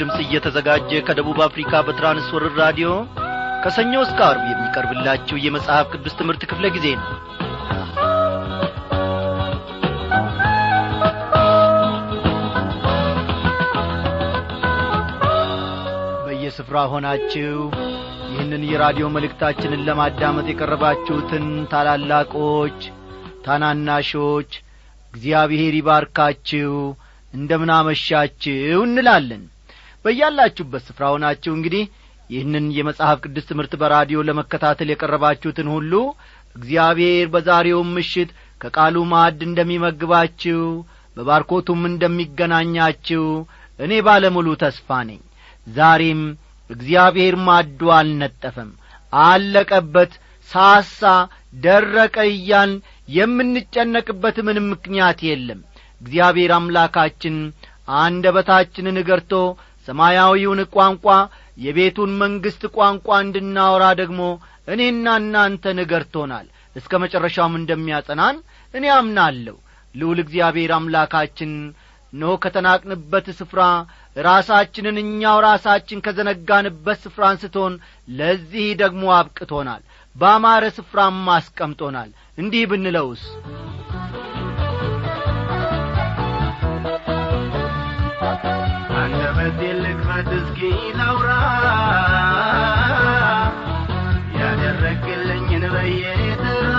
ድምፅ እየተዘጋጀ ከደቡብ አፍሪካ በትራንስወርር ራዲዮ ከሰኞ እስከ አርብ የሚቀርብላችሁ የመጽሐፍ ቅዱስ ትምህርት ክፍለ ጊዜ ነው። በየስፍራ ሆናችሁ ይህንን የራዲዮ መልእክታችንን ለማዳመጥ የቀረባችሁትን ታላላቆች ታናናሾች እግዚአብሔር ይባርካችሁ እንደምናመሻችሁ እንላለን በያላችሁበት ስፍራ ሆናችሁ እንግዲህ ይህንን የመጽሐፍ ቅዱስ ትምህርት በራዲዮ ለመከታተል የቀረባችሁትን ሁሉ እግዚአብሔር በዛሬውም ምሽት ከቃሉ ማዕድ እንደሚመግባችሁ በባርኮቱም እንደሚገናኛችሁ እኔ ባለሙሉ ተስፋ ነኝ። ዛሬም እግዚአብሔር ማዱ አልነጠፈም አለቀበት ሳሳ ደረቀ እያልን የምንጨነቅበት ምንም ምክንያት የለም። እግዚአብሔር አምላካችን አንደበታችንን እገርቶ ሰማያዊውን ቋንቋ የቤቱን መንግሥት ቋንቋ እንድናወራ ደግሞ እኔና እናንተ ንገርቶናል። እስከ መጨረሻውም እንደሚያጸናን እኔ አምናለሁ። ልዑል እግዚአብሔር አምላካችን ኖ ከተናቅንበት ስፍራ ራሳችንን እኛው ራሳችን ከዘነጋንበት ስፍራ አንስቶን ለዚህ ደግሞ አብቅቶናል። በአማረ ስፍራም አስቀምጦናል። እንዲህ ብንለውስ አንደበቴን ልክፈት እስኪ ላውራ ያደረግልኝን በየተራ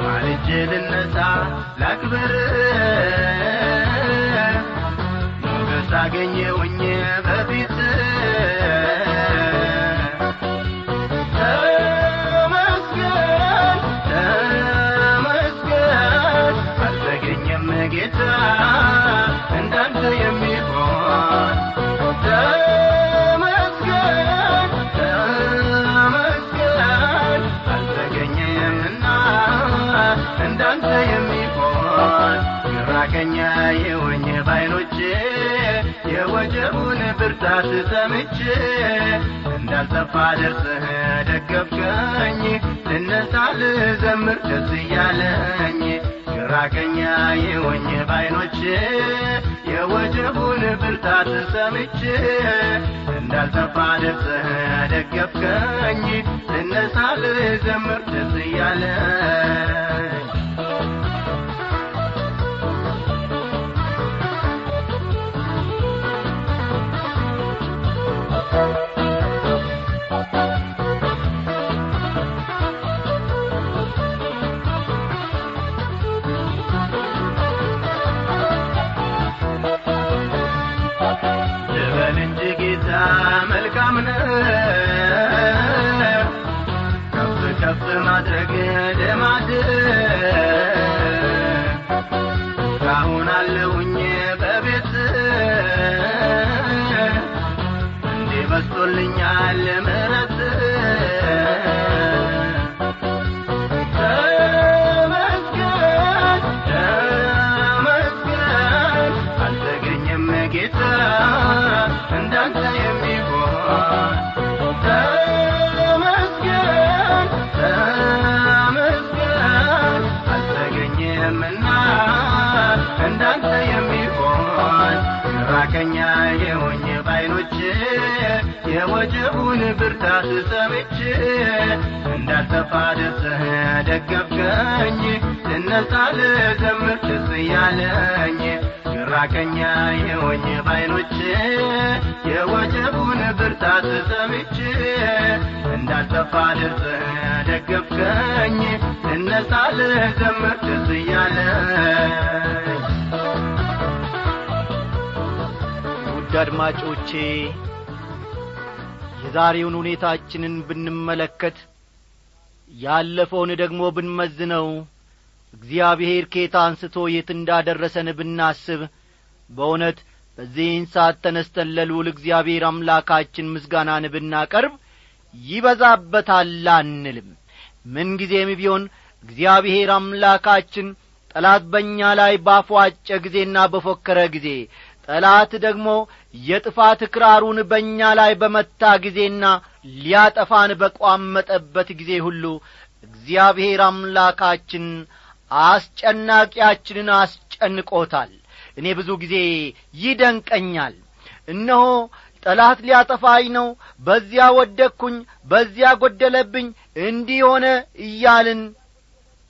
ማልጄ ልነሳ ላክብር። ሞገስ አገኘውኝ የወጀቡን ብርታት ሰምቼ እንዳልጠፋ ደርሰህ ደገፍከኝ ልነሳ ልዘምር ደስ እያለኝ ግራ ቀኝ የወኝ ባይኖቼ የወጀቡን ብርታት ሰምቼ እንዳልጠፋ ደርሰህ ደገፍከኝ ልነሳ ልዘምር ደስ እያለኝ መልካም ነው ከፍ ከፍ ማድረግ ልማድ ካሁን አለሁኝ በቤት እንዴ በስቶልኛል ጌታ እንዳንተ የወጀቡን ብርታት ሰምቼ እንዳልጠፋ ደርሰህ ደገፍከኝ። ልነሳ ልዘምር ደስ እያለኝ ግራ ቀኝ የሆኝ ባይኖቼ የወጀቡን ብርታት ሰምቼ እንዳልጠፋ ደርሰህ ደገፍከኝ። ልነሳ ልዘምር ደስ እያለኝ። ውድ አድማጮቼ የዛሬውን ሁኔታችንን ብንመለከት ያለፈውን ደግሞ ብንመዝነው እግዚአብሔር ኬታ አንስቶ የት እንዳደረሰን ብናስብ በእውነት በዚህን ሰዓት ተነስተን ለልዑል እግዚአብሔር አምላካችን ምስጋናን ብናቀርብ ይበዛበታል አንልም። ምንጊዜም ቢሆን እግዚአብሔር አምላካችን ጠላት በእኛ ላይ ባፏጨ ጊዜና በፎከረ ጊዜ ጠላት ደግሞ የጥፋት ክራሩን በእኛ ላይ በመታ ጊዜና ሊያጠፋን በቋመጠበት ጊዜ ሁሉ እግዚአብሔር አምላካችን አስጨናቂያችንን አስጨንቆታል። እኔ ብዙ ጊዜ ይደንቀኛል። እነሆ ጠላት ሊያጠፋኝ ነው በዚያ ወደቅኩኝ በዚያ ጐደለብኝ እንዲህ ሆነ እያልን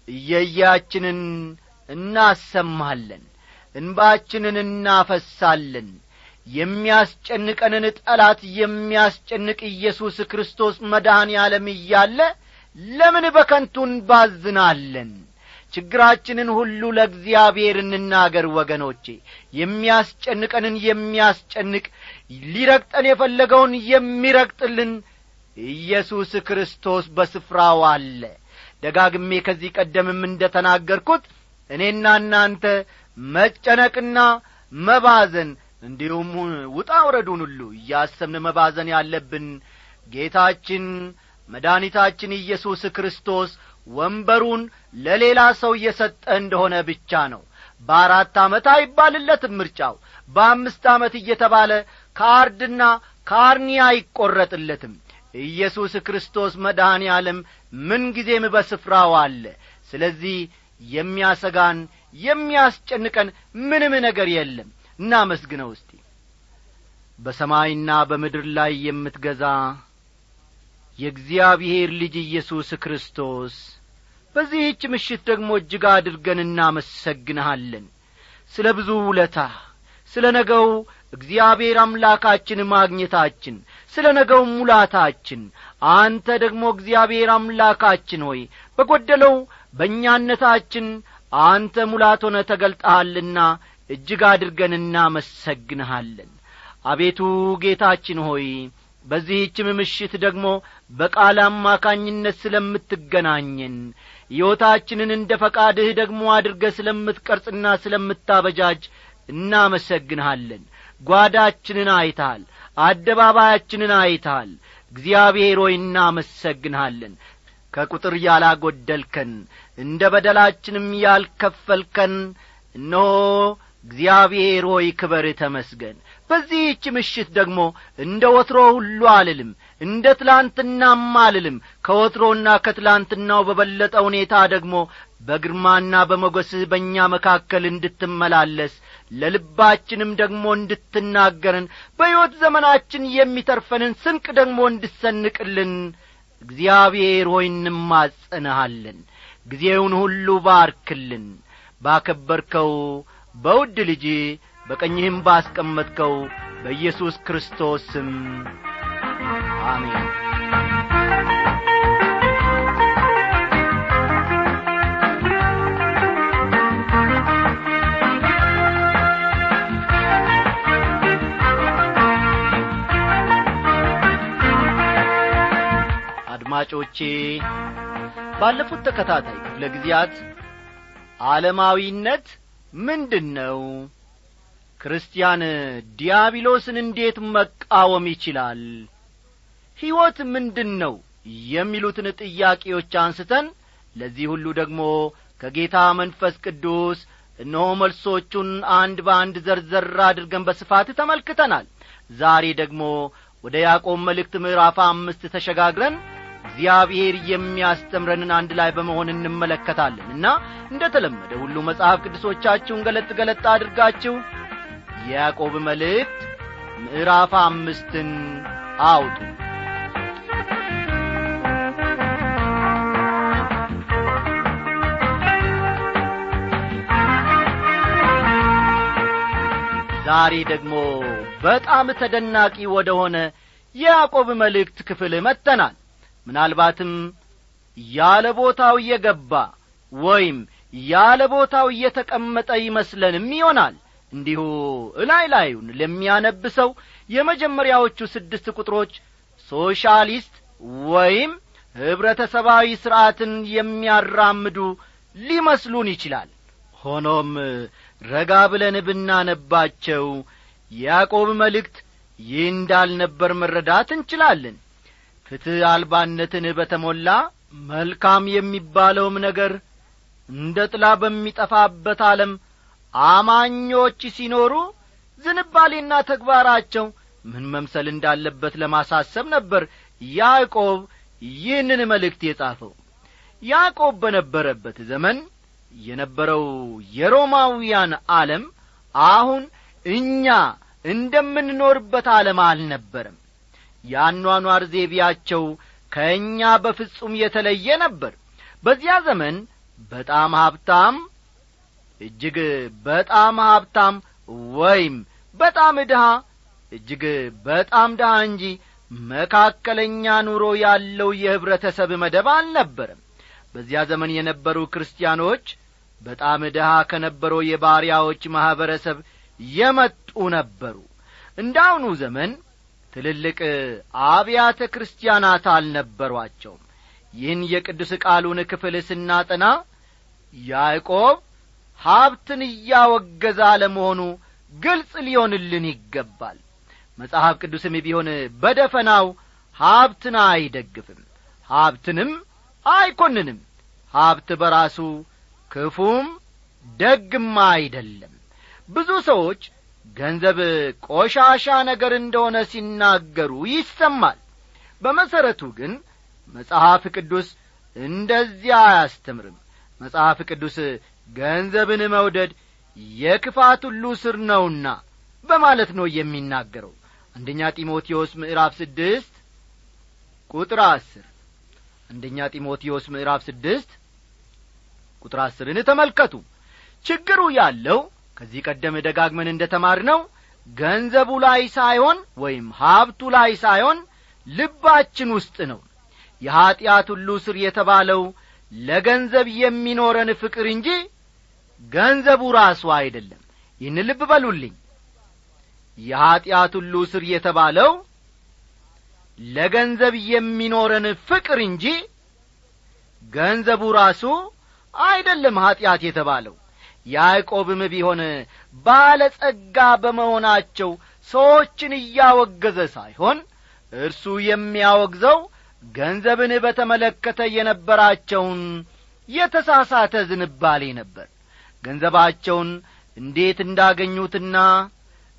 እየያችንን እናሰማለን እንባችንን እናፈሳለን። የሚያስጨንቀንን ጠላት የሚያስጨንቅ ኢየሱስ ክርስቶስ መድኃኔ ዓለም እያለ ለምን በከንቱ እንባዝናለን? ችግራችንን ሁሉ ለእግዚአብሔር እንናገር ወገኖቼ። የሚያስጨንቀንን የሚያስጨንቅ ሊረግጠን የፈለገውን የሚረግጥልን ኢየሱስ ክርስቶስ በስፍራው አለ። ደጋግሜ ከዚህ ቀደምም እንደ ተናገርኩት እኔና እናንተ መጨነቅና መባዘን እንዲሁም ውጣ ውረዱን ሁሉ እያሰብን መባዘን ያለብን ጌታችን መድኃኒታችን ኢየሱስ ክርስቶስ ወንበሩን ለሌላ ሰው እየሰጠ እንደሆነ ብቻ ነው። በአራት ዓመት አይባልለትም ምርጫው። በአምስት ዓመት እየተባለ ካርድና ካርኒ አይቈረጥለትም ኢየሱስ ክርስቶስ መድኃኔ ዓለም ምንጊዜም በስፍራው አለ። ስለዚህ የሚያሰጋን የሚያስጨንቀን ምንም ነገር የለም። እናመስግነው እስቲ። በሰማይና በምድር ላይ የምትገዛ የእግዚአብሔር ልጅ ኢየሱስ ክርስቶስ በዚህች ምሽት ደግሞ እጅግ አድርገን እናመሰግንሃለን። ስለ ብዙ ውለታ ስለ ነገው እግዚአብሔር አምላካችን ማግኘታችን ስለ ነገው ሙላታችን አንተ ደግሞ እግዚአብሔር አምላካችን ሆይ በጐደለው በእኛነታችን አንተ ሙላት ሆነ ተገልጠሃልና እጅግ አድርገን እናመሰግንሃለን። አቤቱ ጌታችን ሆይ በዚህችም ምሽት ደግሞ በቃል አማካኝነት ስለምትገናኘን ሕይወታችንን እንደ ፈቃድህ ደግሞ አድርገ ስለምትቀርጽና ስለምታበጃጅ እናመሰግንሃለን። ጓዳችንን አይታል አደባባያችንን አይታል እግዚአብሔር ሆይ እናመሰግንሃለን ከቁጥር ያላጐደልከን እንደ በደላችንም ያልከፈልከን እነሆ እግዚአብሔር ሆይ ክበር ተመስገን። በዚህች ምሽት ደግሞ እንደ ወትሮ ሁሉ አልልም እንደ ትላንትናም አልልም። ከወትሮና ከትላንትናው በበለጠ ሁኔታ ደግሞ በግርማና በሞገስህ በእኛ መካከል እንድትመላለስ ለልባችንም ደግሞ እንድትናገርን በሕይወት ዘመናችን የሚተርፈንን ስንቅ ደግሞ እንድሰንቅልን እግዚአብሔር ሆይ እንማጸንሃለን። ጊዜውን ሁሉ ባርክልን። ባከበርከው በውድ ልጅ በቀኝህም ባስቀመጥከው በኢየሱስ ክርስቶስ ስም አሜን አድማጮቼ ባለፉት ተከታታይ ክፍለ ጊዜያት ዓለማዊነት ምንድን ነው ክርስቲያን ዲያብሎስን እንዴት መቃወም ይችላል? ሕይወት ምንድን ነው የሚሉትን ጥያቄዎች አንስተን ለዚህ ሁሉ ደግሞ ከጌታ መንፈስ ቅዱስ እነሆ መልሶቹን አንድ በአንድ ዘርዘር አድርገን በስፋት ተመልክተናል። ዛሬ ደግሞ ወደ ያዕቆብ መልእክት ምዕራፍ አምስት ተሸጋግረን እግዚአብሔር የሚያስተምረንን አንድ ላይ በመሆን እንመለከታለን እና እንደ ተለመደ ሁሉ መጽሐፍ ቅዱሶቻችሁን ገለጥ ገለጥ አድርጋችሁ የያዕቆብ መልእክት ምዕራፍ አምስትን አውጡ። ዛሬ ደግሞ በጣም ተደናቂ ወደ ሆነ የያዕቆብ መልእክት ክፍል መጥተናል ምናልባትም ያለ ቦታው እየገባ ወይም ያለ ቦታው እየተቀመጠ ይመስለንም ይሆናል። እንዲሁ እላይ ላዩን ለሚያነብሰው የመጀመሪያዎቹ ስድስት ቁጥሮች ሶሻሊስት ወይም ኅብረተሰባዊ ሥርዓትን የሚያራምዱ ሊመስሉን ይችላል። ሆኖም ረጋ ብለን ብናነባቸው ያዕቆብ መልእክት ይህ እንዳልነበር መረዳት እንችላለን ፍትሕ አልባነትን በተሞላ መልካም የሚባለውም ነገር እንደ ጥላ በሚጠፋበት ዓለም አማኞች ሲኖሩ ዝንባሌና ተግባራቸው ምን መምሰል እንዳለበት ለማሳሰብ ነበር ያዕቆብ ይህንን መልእክት የጻፈው። ያዕቆብ በነበረበት ዘመን የነበረው የሮማውያን ዓለም አሁን እኛ እንደምንኖርበት ዓለም አልነበረም የአኗኗር ዜቢያቸው ከእኛ በፍጹም የተለየ ነበር። በዚያ ዘመን በጣም ሀብታም እጅግ በጣም ሀብታም ወይም በጣም ድሃ እጅግ በጣም ድሃ እንጂ መካከለኛ ኑሮ ያለው የኅብረተሰብ መደብ አልነበረም። በዚያ ዘመን የነበሩ ክርስቲያኖች በጣም ድሃ ከነበረው የባሪያዎች ማኅበረሰብ የመጡ ነበሩ። እንደ አሁኑ ዘመን ትልልቅ አብያተ ክርስቲያናት አልነበሯቸውም። ይህን የቅዱስ ቃሉን ክፍል ስናጠና ያዕቆብ ሀብትን እያወገዘ አለመሆኑ ግልጽ ሊሆንልን ይገባል። መጽሐፍ ቅዱስም ቢሆን በደፈናው ሀብትን አይደግፍም ሀብትንም አይኰንንም ሀብት በራሱ ክፉም ደግም አይደለም። ብዙ ሰዎች ገንዘብ ቆሻሻ ነገር እንደሆነ ሲናገሩ ይሰማል። በመሠረቱ ግን መጽሐፍ ቅዱስ እንደዚያ አያስተምርም። መጽሐፍ ቅዱስ ገንዘብን መውደድ የክፋት ሁሉ ስር ነውና በማለት ነው የሚናገረው። አንደኛ ጢሞቴዎስ ምዕራፍ ስድስት ቁጥር አስር። አንደኛ ጢሞቴዎስ ምዕራፍ ስድስት ቁጥር አስርን ተመልከቱ። ችግሩ ያለው ከዚህ ቀደም ደጋግመን እንደ ተማር ነው ገንዘቡ ላይ ሳይሆን ወይም ሀብቱ ላይ ሳይሆን ልባችን ውስጥ ነው። የኀጢአት ሁሉ ስር የተባለው ለገንዘብ የሚኖረን ፍቅር እንጂ ገንዘቡ ራሱ አይደለም። ይህን ልብ በሉልኝ። የኀጢአት ሁሉ ስር የተባለው ለገንዘብ የሚኖረን ፍቅር እንጂ ገንዘቡ ራሱ አይደለም ኀጢአት የተባለው ያዕቆብም ቢሆን ባለጸጋ በመሆናቸው ሰዎችን እያወገዘ ሳይሆን እርሱ የሚያወግዘው ገንዘብን በተመለከተ የነበራቸውን የተሳሳተ ዝንባሌ ነበር። ገንዘባቸውን እንዴት እንዳገኙትና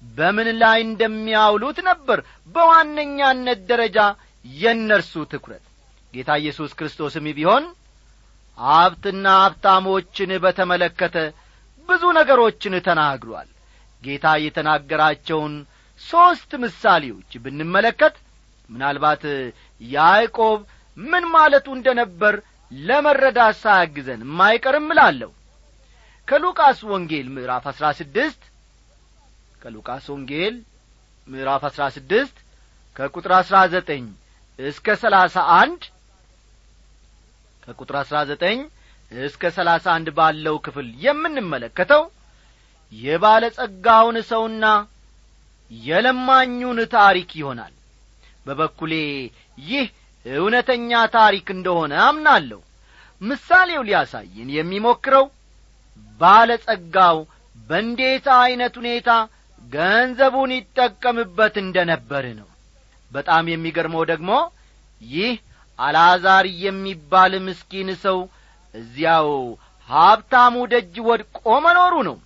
በምን ላይ እንደሚያውሉት ነበር በዋነኛነት ደረጃ የእነርሱ ትኩረት። ጌታ ኢየሱስ ክርስቶስም ቢሆን ሀብትና ሀብታሞችን በተመለከተ ብዙ ነገሮችን ተናግሯል። ጌታ የተናገራቸውን ሦስት ምሳሌዎች ብንመለከት ምናልባት ያዕቆብ ምን ማለቱ እንደ ነበር ለመረዳት ሳያግዘን ማይቀርም እላለሁ። ከሉቃስ ወንጌል ምዕራፍ አሥራ ስድስት ከሉቃስ ወንጌል ምዕራፍ አሥራ ስድስት ከቁጥር አሥራ ዘጠኝ እስከ ሰላሳ አንድ ከቁጥር አሥራ ዘጠኝ እስከ ሰላሳ አንድ ባለው ክፍል የምንመለከተው የባለጸጋውን ሰውና የለማኙን ታሪክ ይሆናል። በበኩሌ ይህ እውነተኛ ታሪክ እንደሆነ አምናለሁ። ምሳሌው ሊያሳይን የሚሞክረው ባለጸጋው በእንዴት ዐይነት ሁኔታ ገንዘቡን ይጠቀምበት እንደ ነበር ነው። በጣም የሚገርመው ደግሞ ይህ አልዓዛር የሚባል ምስኪን ሰው እዚያው ሀብታሙ ደጅ ወድቆ መኖሩ ነው።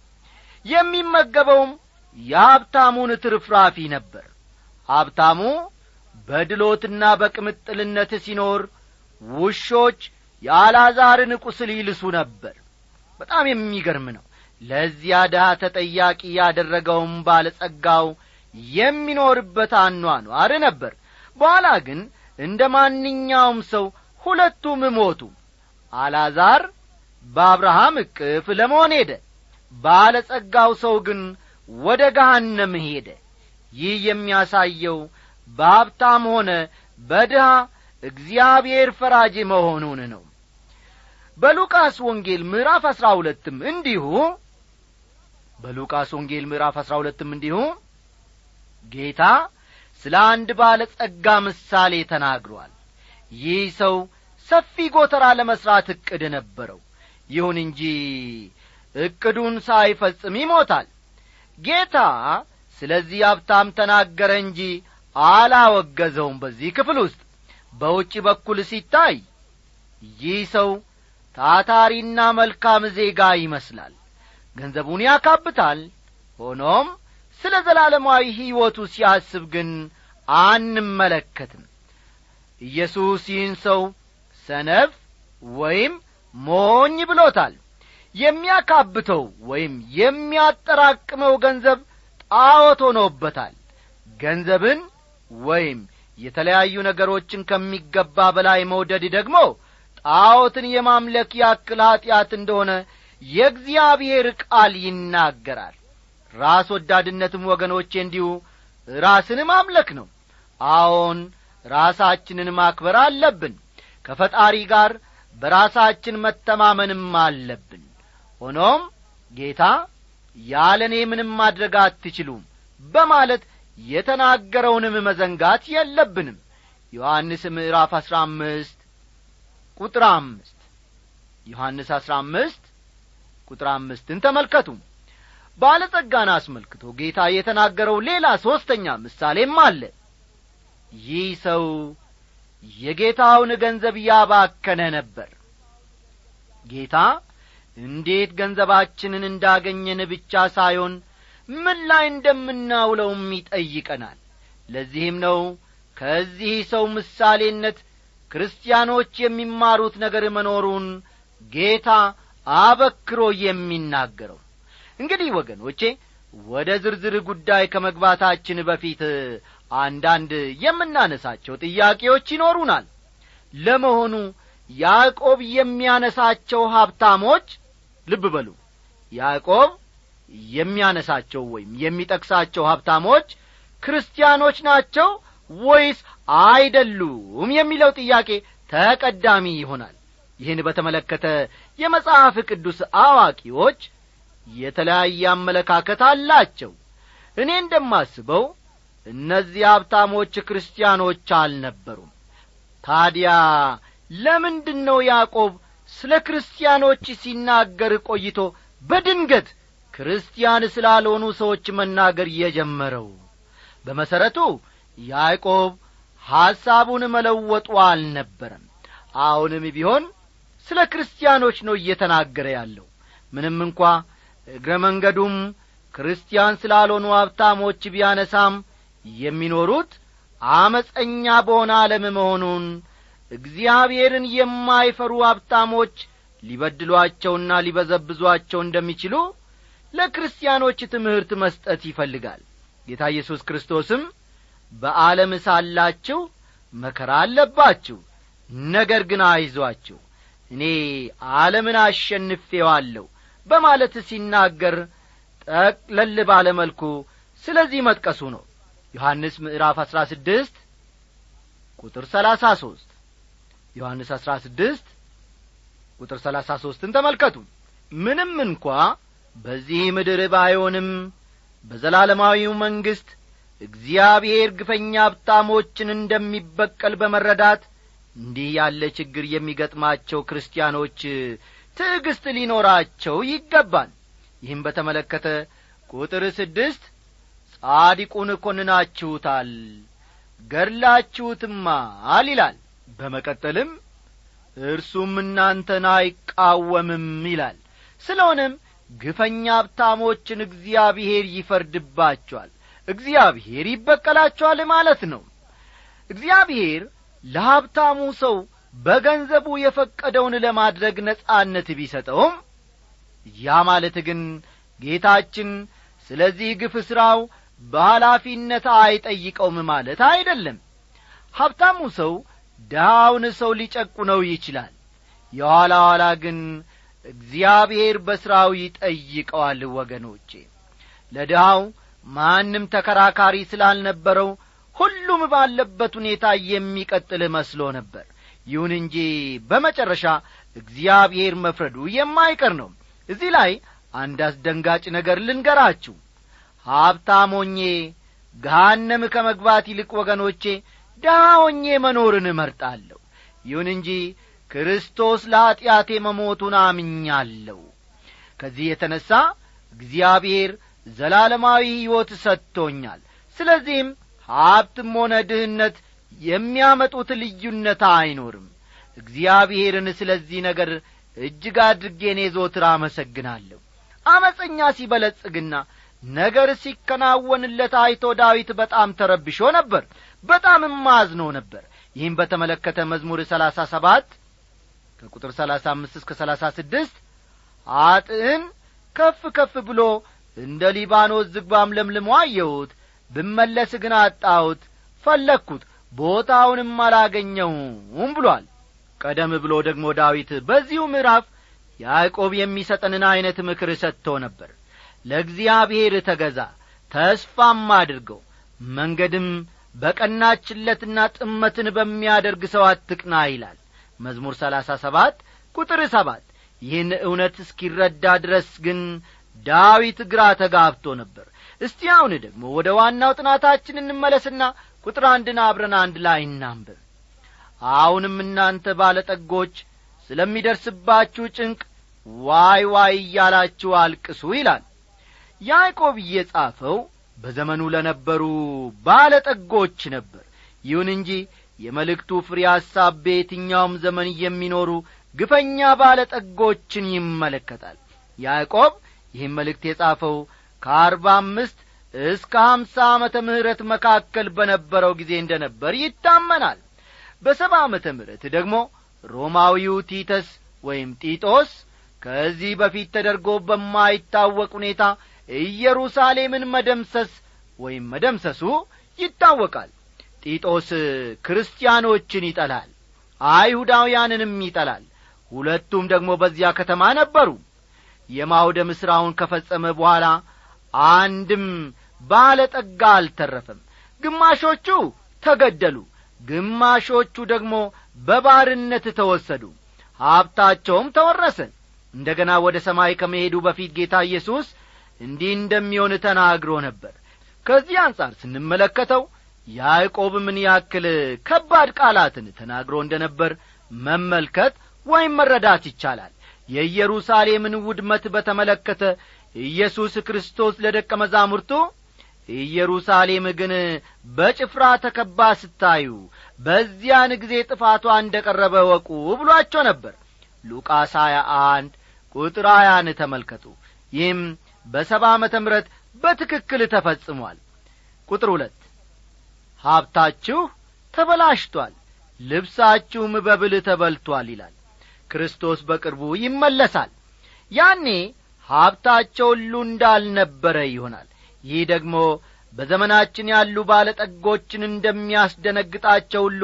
የሚመገበውም የሀብታሙን ትርፍራፊ ነበር። ሀብታሙ በድሎትና በቅምጥልነት ሲኖር ውሾች የአልዓዛርን ቁስል ይልሱ ነበር። በጣም የሚገርም ነው። ለዚያ ድሃ ተጠያቂ ያደረገውም ባለጸጋው የሚኖርበት አኗኗር ነበር። በኋላ ግን እንደ ማንኛውም ሰው ሁለቱም ሞቱ አልዓዛር በአብርሃም እቅፍ ለመሆን ሄደ። ባለጸጋው ሰው ግን ወደ ገሃነም ሄደ። ይህ የሚያሳየው በሀብታም ሆነ በድሃ እግዚአብሔር ፈራጅ መሆኑን ነው። በሉቃስ ወንጌል ምዕራፍ አሥራ ሁለትም እንዲሁ በሉቃስ ወንጌል ምዕራፍ አሥራ ሁለትም እንዲሁ ጌታ ስለ አንድ ባለ ጸጋ ምሳሌ ተናግሯል። ይህ ሰው ሰፊ ጐተራ ለመሥራት ዕቅድ ነበረው። ይሁን እንጂ ዕቅዱን ሳይፈጽም ይሞታል። ጌታ ስለዚህ ሀብታም ተናገረ እንጂ አላወገዘውም በዚህ ክፍል ውስጥ። በውጭ በኩል ሲታይ ይህ ሰው ታታሪና መልካም ዜጋ ይመስላል። ገንዘቡን ያካብታል። ሆኖም ስለ ዘላለማዊ ሕይወቱ ሲያስብ ግን አንመለከትም። ኢየሱስ ይህን ሰው ሰነፍ ወይም ሞኝ ብሎታል። የሚያካብተው ወይም የሚያጠራቅመው ገንዘብ ጣዖት ሆኖበታል። ገንዘብን ወይም የተለያዩ ነገሮችን ከሚገባ በላይ መውደድ ደግሞ ጣዖትን የማምለክ ያክል ኀጢአት እንደሆነ የእግዚአብሔር ቃል ይናገራል። ራስ ወዳድነትም ወገኖቼ እንዲሁ ራስን ማምለክ ነው። አዎን ራሳችንን ማክበር አለብን ከፈጣሪ ጋር በራሳችን መተማመንም አለብን። ሆኖም ጌታ ያለ እኔ ምንም ማድረግ አትችሉም በማለት የተናገረውንም መዘንጋት የለብንም። ዮሐንስ ምዕራፍ አሥራ አምስት ቁጥር አምስት ዮሐንስ አሥራ አምስት ቁጥር አምስትን ተመልከቱ። ባለጸጋን አስመልክቶ ጌታ የተናገረው ሌላ ሦስተኛ ምሳሌም አለ። ይህ ሰው የጌታውን ገንዘብ ያባከነ ነበር። ጌታ እንዴት ገንዘባችንን እንዳገኘን ብቻ ሳይሆን ምን ላይ እንደምናውለውም ይጠይቀናል። ለዚህም ነው ከዚህ ሰው ምሳሌነት ክርስቲያኖች የሚማሩት ነገር መኖሩን ጌታ አበክሮ የሚናገረው። እንግዲህ ወገኖቼ ወደ ዝርዝር ጉዳይ ከመግባታችን በፊት አንዳንድ የምናነሳቸው ጥያቄዎች ይኖሩናል። ለመሆኑ ያዕቆብ የሚያነሳቸው ሀብታሞች ልብ በሉ። ያዕቆብ የሚያነሳቸው ወይም የሚጠቅሳቸው ሀብታሞች ክርስቲያኖች ናቸው ወይስ አይደሉም የሚለው ጥያቄ ተቀዳሚ ይሆናል። ይህን በተመለከተ የመጽሐፍ ቅዱስ አዋቂዎች የተለያየ አመለካከት አላቸው። እኔ እንደማስበው እነዚህ ሀብታሞች ክርስቲያኖች አልነበሩም። ታዲያ ለምንድን ነው ያዕቆብ ስለ ክርስቲያኖች ሲናገር ቆይቶ በድንገት ክርስቲያን ስላልሆኑ ሰዎች መናገር የጀመረው? በመሠረቱ ያዕቆብ ሐሳቡን መለወጡ አልነበረም። አሁንም ቢሆን ስለ ክርስቲያኖች ነው እየተናገረ ያለው። ምንም እንኳ እግረ መንገዱም ክርስቲያን ስላልሆኑ ሀብታሞች ቢያነሳም የሚኖሩት አመፀኛ በሆነ ዓለም መሆኑን እግዚአብሔርን የማይፈሩ ሀብታሞች ሊበድሏቸውና ሊበዘብዟቸው እንደሚችሉ ለክርስቲያኖች ትምህርት መስጠት ይፈልጋል። ጌታ ኢየሱስ ክርስቶስም በዓለም ሳላችሁ መከራ አለባችሁ ነገር ግን አይዟችሁ እኔ ዓለምን አሸንፌዋለሁ በማለት ሲናገር ጠቅለል ባለ መልኩ ስለዚህ መጥቀሱ ነው ዮሐንስ ምዕራፍ አሥራ ስድስት ቁጥር ሰላሳ ሦስት ዮሐንስ አሥራ ስድስት ቁጥር ሰላሳ ሦስትን ተመልከቱ። ምንም እንኳ በዚህ ምድር ባይሆንም በዘላለማዊው መንግሥት እግዚአብሔር ግፈኛ ሀብታሞችን እንደሚበቀል በመረዳት እንዲህ ያለ ችግር የሚገጥማቸው ክርስቲያኖች ትዕግስት ሊኖራቸው ይገባል። ይህም በተመለከተ ቁጥር ስድስት ጻዲቁን ኰንናችሁታል ገድላችሁትማል ይላል። በመቀጠልም እርሱም እናንተን አይቃወምም ይላል። ስለሆነም ግፈኛ ሀብታሞችን እግዚአብሔር ይፈርድባቸዋል። እግዚአብሔር ይበቀላቸዋል ማለት ነው። እግዚአብሔር ለሀብታሙ ሰው በገንዘቡ የፈቀደውን ለማድረግ ነጻነት ቢሰጠውም ያ ማለት ግን ጌታችን ስለዚህ ግፍ ሥራው በኃላፊነት አይጠይቀውም ማለት አይደለም። ሀብታሙ ሰው ድሃውን ሰው ሊጨቁነው ይችላል። የኋላ ኋላ ግን እግዚአብሔር በሥራው ይጠይቀዋል ወገኖቼ። ለድሃው ማንም ተከራካሪ ስላልነበረው ሁሉም ባለበት ሁኔታ የሚቀጥል መስሎ ነበር። ይሁን እንጂ በመጨረሻ እግዚአብሔር መፍረዱ የማይቀር ነው። እዚህ ላይ አንድ አስደንጋጭ ነገር ልንገራችሁ ሀብታሞኜ ገሃነም ከመግባት ይልቅ ወገኖቼ ድሃ መኖርን እመርጣለሁ። ይሁን እንጂ ክርስቶስ ለኀጢአቴ መሞቱን አምኛለሁ። ከዚህ የተነሣ እግዚአብሔር ዘላለማዊ ሕይወት ሰጥቶኛል። ስለዚህም ሀብትም ሆነ ድህነት የሚያመጡት ልዩነት አይኖርም። እግዚአብሔርን ስለዚህ ነገር እጅግ አድርጌ ዞትር አመሰግናለሁ። አመፀኛ ሲበለጽግና ነገር ሲከናወንለት አይቶ ዳዊት በጣም ተረብሾ ነበር በጣምም አዝኖ ነበር። ይህም በተመለከተ መዝሙር ሰላሳ ሰባት ከቁጥር ሰላሳ አምስት እስከ ሰላሳ ስድስት አጥህን ከፍ ከፍ ብሎ እንደ ሊባኖስ ዝግባም ለምልሞ አየሁት ብመለስ ግን አጣሁት ፈለግኩት ቦታውንም አላገኘውም ብሏል። ቀደም ብሎ ደግሞ ዳዊት በዚሁ ምዕራፍ ያዕቆብ የሚሰጠንን ዐይነት ምክር ሰጥቶ ነበር ለእግዚአብሔር ተገዛ ተስፋም አድርገው። መንገድም በቀናችለትና ጥመትን በሚያደርግ ሰው አትቅና ይላል። መዝሙር ሰላሳ ሰባት ቁጥር ሰባት ይህን እውነት እስኪረዳ ድረስ ግን ዳዊት ግራ ተጋብቶ ነበር። እስቲ አሁን ደግሞ ወደ ዋናው ጥናታችን እንመለስና ቁጥር አንድን አብረን አንድ ላይ እናንብብ። አሁንም እናንተ ባለጠጎች ስለሚደርስባችሁ ጭንቅ ዋይ ዋይ እያላችሁ አልቅሱ ይላል ያዕቆብ እየጻፈው በዘመኑ ለነበሩ ባለጠጎች ነበር። ይሁን እንጂ የመልእክቱ ፍሬ ሐሳብ በየትኛውም ዘመን የሚኖሩ ግፈኛ ባለጠጎችን ይመለከታል። ያዕቆብ ይህም መልእክት የጻፈው ከአርባ አምስት እስከ ሀምሳ ዓመተ ምሕረት መካከል በነበረው ጊዜ እንደ ነበር ይታመናል። በሰባ ዓመተ ምሕረት ደግሞ ሮማዊው ቲተስ ወይም ጢጦስ ከዚህ በፊት ተደርጎ በማይታወቅ ሁኔታ ኢየሩሳሌምን መደምሰስ ወይም መደምሰሱ ይታወቃል። ጢጦስ ክርስቲያኖችን ይጠላል አይሁዳውያንንም ይጠላል። ሁለቱም ደግሞ በዚያ ከተማ ነበሩ። የማውደም ሥራውን ከፈጸመ በኋላ አንድም ባለጠጋ አልተረፈም። ግማሾቹ ተገደሉ ግማሾቹ ደግሞ በባርነት ተወሰዱ ሀብታቸውም ተወረሰ። እንደ ገና ወደ ሰማይ ከመሄዱ በፊት ጌታ ኢየሱስ እንዲህ እንደሚሆን ተናግሮ ነበር። ከዚህ አንጻር ስንመለከተው ያዕቆብ ምን ያክል ከባድ ቃላትን ተናግሮ እንደ ነበር መመልከት ወይም መረዳት ይቻላል። የኢየሩሳሌምን ውድመት በተመለከተ ኢየሱስ ክርስቶስ ለደቀ መዛሙርቱ ኢየሩሳሌም ግን በጭፍራ ተከባ ስታዩ በዚያን ጊዜ ጥፋቷ እንደ ቀረበ ወቁ ብሏቸው ነበር። ሉቃስ ሀያ አንድ ቁጥር ሀያን ተመልከቱ። ይህም በሰባ ዓመተ ምረት በትክክል ተፈጽሟል። ቁጥር ሁለት ሀብታችሁ ተበላሽቷል ልብሳችሁም በብል ተበልቷል ይላል። ክርስቶስ በቅርቡ ይመለሳል። ያኔ ሀብታቸው ሁሉ እንዳልነበረ ይሆናል። ይህ ደግሞ በዘመናችን ያሉ ባለጠጎችን እንደሚያስደነግጣቸው ሁሉ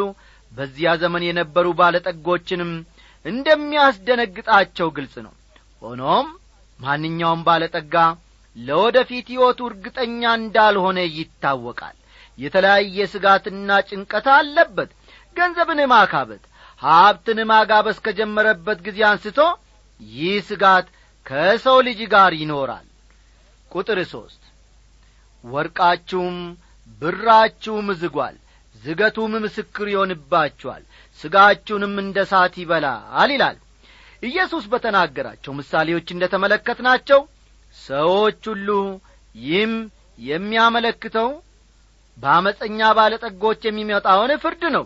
በዚያ ዘመን የነበሩ ባለጠጎችንም እንደሚያስደነግጣቸው ግልጽ ነው። ሆኖም ማንኛውም ባለጠጋ ለወደፊት ሕይወቱ እርግጠኛ እንዳልሆነ ይታወቃል። የተለያየ ስጋትና ጭንቀት አለበት። ገንዘብን ማካበት ሀብትን ማጋበስ ከጀመረበት ጊዜ አንስቶ ይህ ስጋት ከሰው ልጅ ጋር ይኖራል። ቁጥር ሦስት ወርቃችሁም ብራችሁም ዝጓል ዝገቱም ምስክር ይሆንባችኋል ስጋችሁንም እንደ ሳት ይበላል ይላል ኢየሱስ በተናገራቸው ምሳሌዎች እንደ ተመለከትናቸው ሰዎች ሁሉ ይህም የሚያመለክተው በአመፀኛ ባለጠጎች የሚመጣውን ፍርድ ነው።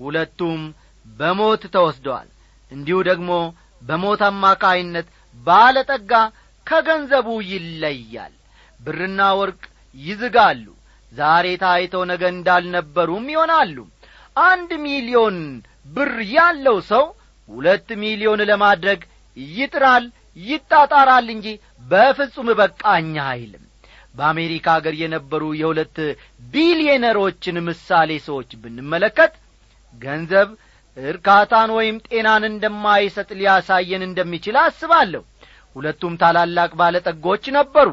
ሁለቱም በሞት ተወስደዋል። እንዲሁ ደግሞ በሞት አማካይነት ባለጠጋ ከገንዘቡ ይለያል። ብርና ወርቅ ይዝጋሉ። ዛሬ ታይተው ነገ እንዳልነበሩም ይሆናሉ። አንድ ሚሊዮን ብር ያለው ሰው ሁለት ሚሊዮን ለማድረግ ይጥራል ይጣጣራል እንጂ በፍጹም በቃኛ አይልም። በአሜሪካ አገር የነበሩ የሁለት ቢሊዮነሮችን ምሳሌ ሰዎች ብንመለከት ገንዘብ እርካታን ወይም ጤናን እንደማይሰጥ ሊያሳየን እንደሚችል አስባለሁ። ሁለቱም ታላላቅ ባለጠጎች ነበሩ።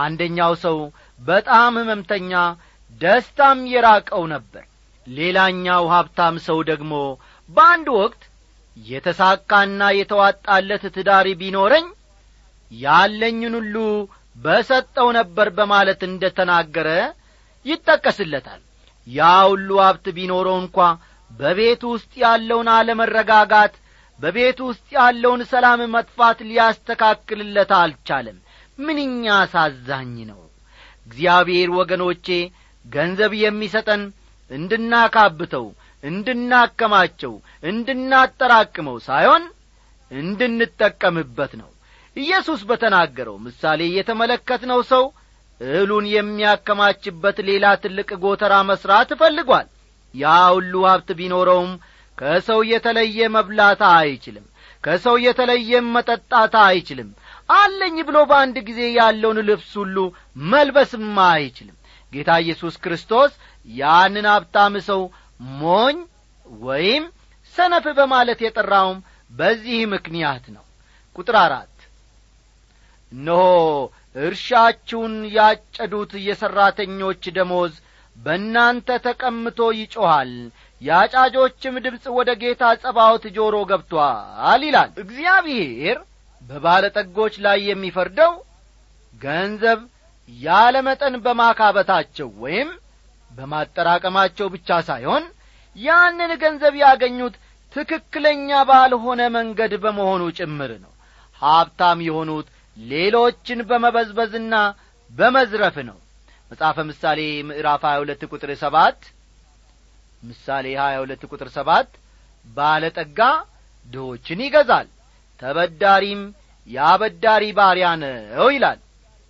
አንደኛው ሰው በጣም ህመምተኛ ደስታም የራቀው ነበር። ሌላኛው ሀብታም ሰው ደግሞ በአንድ ወቅት የተሳካና የተዋጣለት ትዳሪ ቢኖረኝ ያለኝን ሁሉ በሰጠው ነበር በማለት እንደ ተናገረ ይጠቀስለታል። ያ ሁሉ ሀብት ቢኖረው እንኳ በቤቱ ውስጥ ያለውን አለመረጋጋት በቤቱ ውስጥ ያለውን ሰላም መጥፋት ሊያስተካክልለት አልቻለም። ምንኛ አሳዛኝ ነው! እግዚአብሔር ወገኖቼ ገንዘብ የሚሰጠን እንድናካብተው እንድናከማቸው እንድናጠራቅመው ሳይሆን እንድንጠቀምበት ነው። ኢየሱስ በተናገረው ምሳሌ የተመለከትነው ሰው እህሉን የሚያከማችበት ሌላ ትልቅ ጎተራ መሥራት እፈልጓል ያ ሁሉ ሀብት ቢኖረውም ከሰው የተለየ መብላት አይችልም ከሰው የተለየም መጠጣት አይችልም። አለኝ ብሎ በአንድ ጊዜ ያለውን ልብስ ሁሉ መልበስም አይችልም። ጌታ ኢየሱስ ክርስቶስ ያንን ሀብታም ሰው ሞኝ ወይም ሰነፍ በማለት የጠራውም በዚህ ምክንያት ነው። ቁጥር አራት እነሆ እርሻችሁን ያጨዱት የሠራተኞች ደሞዝ በእናንተ ተቀምቶ ይጮኻል። የአጫጆችም ድምፅ ወደ ጌታ ጸባዖት ጆሮ ገብቶአል ይላል። እግዚአብሔር በባለጠጎች ላይ የሚፈርደው ገንዘብ ያለ መጠን በማካበታቸው ወይም በማጠራቀማቸው ብቻ ሳይሆን ያንን ገንዘብ ያገኙት ትክክለኛ ባልሆነ መንገድ በመሆኑ ጭምር ነው። ሀብታም የሆኑት ሌሎችን በመበዝበዝና በመዝረፍ ነው። መጽሐፈ ምሳሌ ምዕራፍ ሀያ ሁለት ቁጥር ሰባት ምሳሌ ሀያ ሁለት ቁጥር ሰባት ባለጠጋ ድሆችን ይገዛል ተበዳሪም የአበዳሪ ባሪያ ነው ይላል።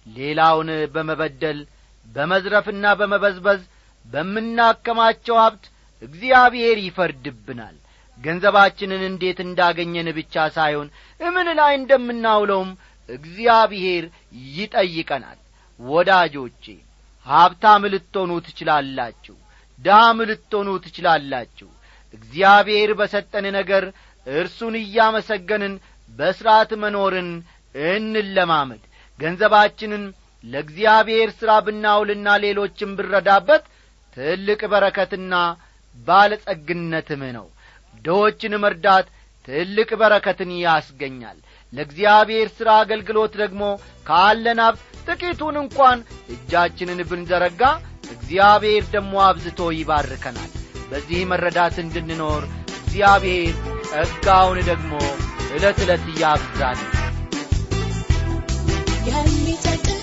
ሌላውን በመበደል በመዝረፍና በመበዝበዝ በምናከማቸው ሀብት እግዚአብሔር ይፈርድብናል። ገንዘባችንን እንዴት እንዳገኘን ብቻ ሳይሆን እምን ላይ እንደምናውለውም እግዚአብሔር ይጠይቀናል። ወዳጆቼ ሀብታም ልትሆኑ ትችላላችሁ ዳም ልትሆኑ ትችላላችሁ። እግዚአብሔር በሰጠን ነገር እርሱን እያመሰገንን በሥርዓት መኖርን እንለማመድ። ገንዘባችንን ለእግዚአብሔር ሥራ ብናውልና ሌሎችም ብረዳበት ትልቅ በረከትና ባለጸግነትም ነው። ድሆችን መርዳት ትልቅ በረከትን ያስገኛል። ለእግዚአብሔር ሥራ አገልግሎት ደግሞ ካለን ሀብት ጥቂቱን እንኳን እጃችንን ብንዘረጋ እግዚአብሔር ደግሞ አብዝቶ ይባርከናል። በዚህ መረዳት እንድንኖር እግዚአብሔር ጸጋውን ደግሞ ዕለት ዕለት እያብዛል የሚጠቅም